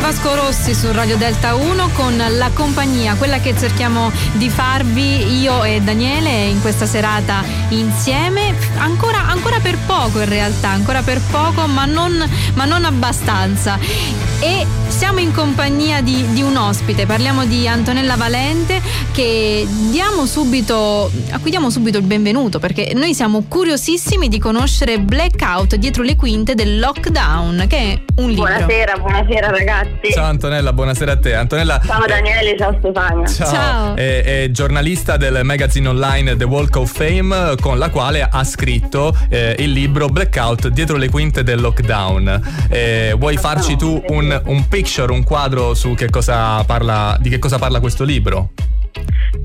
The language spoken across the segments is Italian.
Vasco Rossi su Radio Delta 1 con la compagnia, quella che cerchiamo di farvi io e Daniele in questa serata insieme, ancora, ancora per poco in realtà, ancora per poco ma non, ma non abbastanza. E siamo in compagnia di, di, un ospite, parliamo di Antonella Valente che diamo subito, a cui diamo subito il benvenuto perché noi siamo curiosissimi di conoscere Blackout dietro le quinte del lockdown, che è un libro. Buonasera, buonasera ragazzi. Ciao Antonella, buonasera a te. Antonella, ciao Daniele, ciao Stefania. Ciao. ciao. È, è, giornalista del magazine online The Walk of Fame con la quale ha scritto eh, il libro Blackout dietro le quinte del lockdown. Eh, vuoi farci tu un, un picture, un quadro su che cosa parla, di che cosa parla questo libro?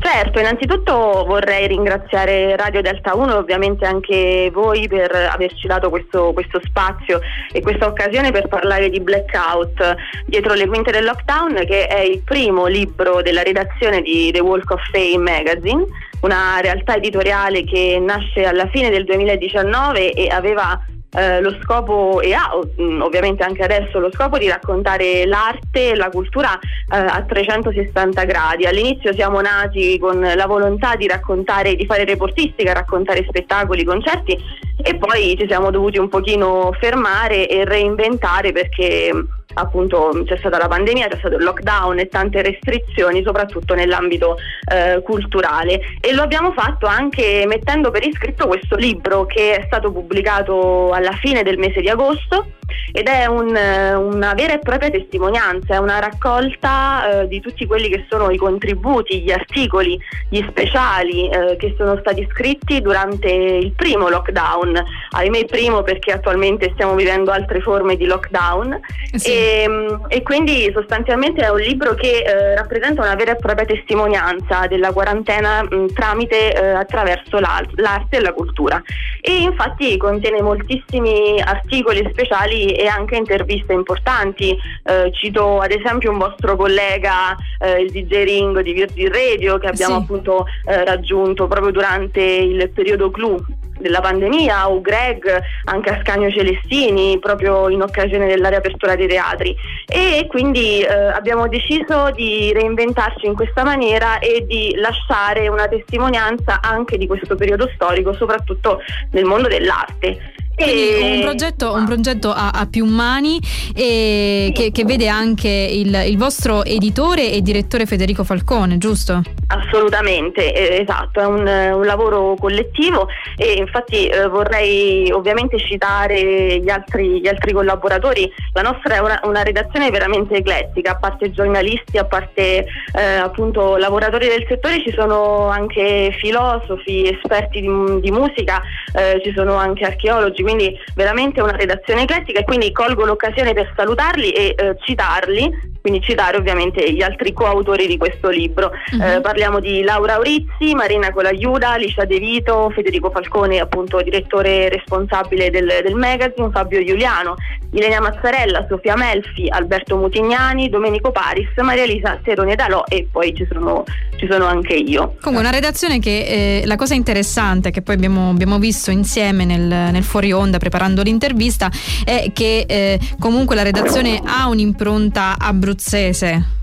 Certo, innanzitutto vorrei ringraziare Radio Delta 1 e ovviamente anche voi per averci dato questo, questo, spazio e questa occasione per parlare di Blackout dietro le quinte del lockdown che è il primo libro della redazione di The Walk of Fame Magazine, una realtà editoriale che nasce alla fine del 2019 e aveva eh, lo scopo e ha mm, ovviamente anche adesso lo scopo di raccontare l'arte e la cultura eh, a 360 gradi. All'inizio siamo nati con la volontà di raccontare, di fare reportistica, raccontare spettacoli, concerti e poi ci siamo dovuti un pochino fermare e reinventare perché appunto c'è stata la pandemia, c'è stato il lockdown e tante restrizioni soprattutto nell'ambito eh, culturale. E lo abbiamo fatto anche mettendo per iscritto questo libro che è stato pubblicato alla fine del mese di agosto ed è un, una vera e propria testimonianza, è una raccolta eh, di tutti quelli che sono i contributi, gli articoli, gli speciali eh, che sono stati scritti durante il primo lockdown, ahimè il primo perché attualmente stiamo vivendo altre forme di lockdown. Sì. e, ehm, e, quindi sostanzialmente è un libro che eh, rappresenta una vera e propria testimonianza della quarantena mh, tramite eh, attraverso l'arte e la cultura e infatti contiene moltissimi articoli speciali e anche interviste importanti. Eh, cito ad esempio un vostro collega, eh, il DJ Ring di Virgin Radio, che abbiamo sì. appunto eh, raggiunto proprio durante il periodo clou della pandemia o Greg anche Ascanio Celestini proprio in occasione della riapertura dei teatri. E quindi eh, abbiamo deciso di reinventarci in questa maniera e di lasciare una testimonianza anche di questo periodo storico soprattutto nel mondo dell'arte quindi un progetto, un progetto a, a, più mani e che, che vede anche il, il, vostro editore e direttore Federico Falcone, giusto? Assolutamente, eh, esatto, è un, un, lavoro collettivo e infatti eh, vorrei ovviamente citare gli altri, gli altri, collaboratori. La nostra è una, una, redazione veramente eclettica, a parte giornalisti, a parte eh, appunto lavoratori del settore, ci sono anche filosofi, esperti di, di musica, eh, ci sono anche archeologi quindi veramente una redazione eclettica e quindi colgo l'occasione per salutarli e eh, citarli quindi citare ovviamente gli altri coautori di questo libro. Uh-huh. Eh, parliamo di Laura Aurizzi, Marina Colaiuda, Alicia De Vito, Federico Falcone, appunto direttore responsabile del, del magazine, Fabio Giuliano, Ilenia Mazzarella, Sofia Melfi, Alberto Mutignani, Domenico Paris, Maria Elisa Serone Dalò e poi ci sono, ci sono anche io. Comunque una redazione che eh, la cosa interessante che poi abbiamo, abbiamo visto insieme nel, nel, fuori onda preparando l'intervista è che eh, comunque la redazione ha un'impronta abruzzese abruzzese.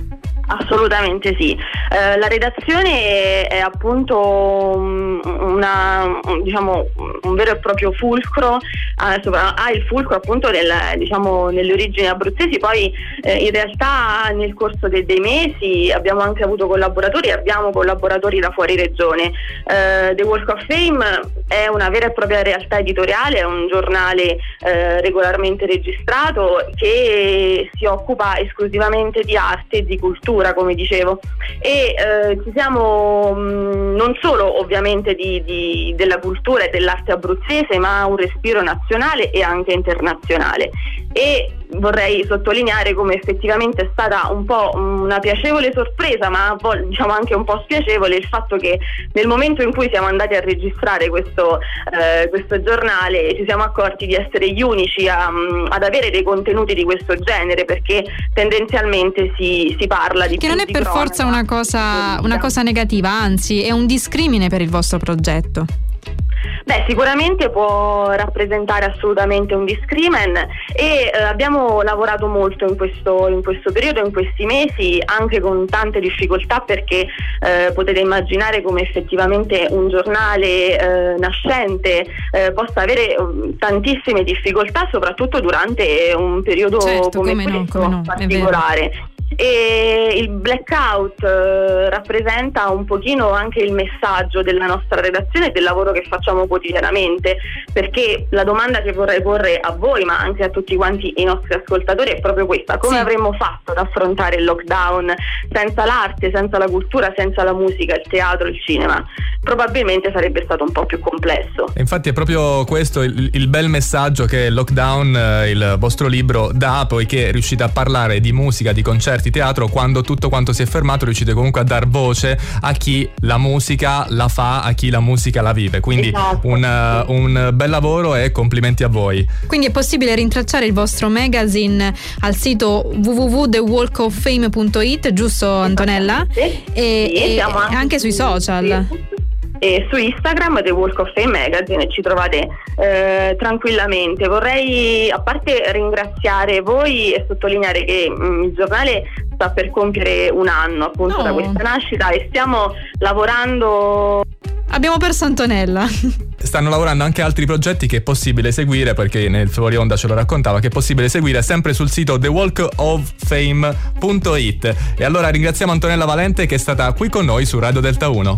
Assolutamente sì. Eh, la redazione è appunto una, diciamo, un vero e proprio fulcro, eh, ha il fulcro appunto nel, diciamo, nelle origini abruzzesi, poi eh, in realtà nel corso de- dei mesi abbiamo anche avuto collaboratori, abbiamo collaboratori da fuori regione. Eh, The Walk of Fame è una vera e propria realtà editoriale, è un giornale eh, regolarmente registrato che si occupa esclusivamente di arte e di cultura cultura, come dicevo. E eh, ci siamo mh, mm, non solo ovviamente di, di, della cultura e dell'arte abruzzese, ma un respiro nazionale e anche internazionale. E vorrei sottolineare come effettivamente è stata un po' una piacevole sorpresa, ma diciamo anche un po' spiacevole il fatto che nel momento in cui siamo andati a registrare questo, eh, questo giornale ci siamo accorti di essere gli unici a, mm, ad avere dei contenuti di questo genere perché tendenzialmente si, si parla di... Che non è per cronaca, forza una cosa, una cosa negativa, anzi è un discrimine per il vostro progetto. Beh, sicuramente può rappresentare assolutamente un discrimen e eh, abbiamo lavorato molto in questo, in questo, periodo, in questi mesi, anche con tante difficoltà perché eh, potete immaginare come effettivamente un giornale eh, nascente eh, possa avere um, tantissime difficoltà, soprattutto durante un periodo certo, come, come questo no, come no, particolare e il blackout eh, rappresenta un pochino anche il messaggio della nostra redazione e del lavoro che facciamo quotidianamente perché la domanda che vorrei porre a voi ma anche a tutti quanti i nostri ascoltatori è proprio questa. Come sì. avremmo fatto ad affrontare il lockdown senza l'arte, senza la cultura, senza la musica, il teatro, il cinema? Probabilmente sarebbe stato un po' più complesso. Infatti è proprio questo il, il bel messaggio che il lockdown eh, il vostro libro dà poiché riuscite a parlare di musica, di concerti concerti, teatro, quando tutto quanto si è fermato riuscite comunque a dar voce a chi la musica la fa, a chi la musica la vive. Quindi esatto. un, uh, un, bel lavoro e complimenti a voi. Quindi è possibile rintracciare il vostro magazine al sito www.thewalkoffame.it, giusto Antonella? Sì, e, sì, e anche, anche sui social. Sì e su Instagram The Walk of Fame Magazine ci trovate eh, tranquillamente. Vorrei a parte ringraziare voi e sottolineare che mh, mm, il giornale sta per compiere un anno appunto no. da questa nascita e stiamo lavorando Abbiamo perso Antonella. Stanno lavorando anche altri progetti che è possibile seguire, perché nel fuori onda ce lo raccontava, che è possibile seguire sempre sul sito thewalkoffame.it. E allora ringraziamo Antonella Valente che è stata qui con noi su Radio Delta 1.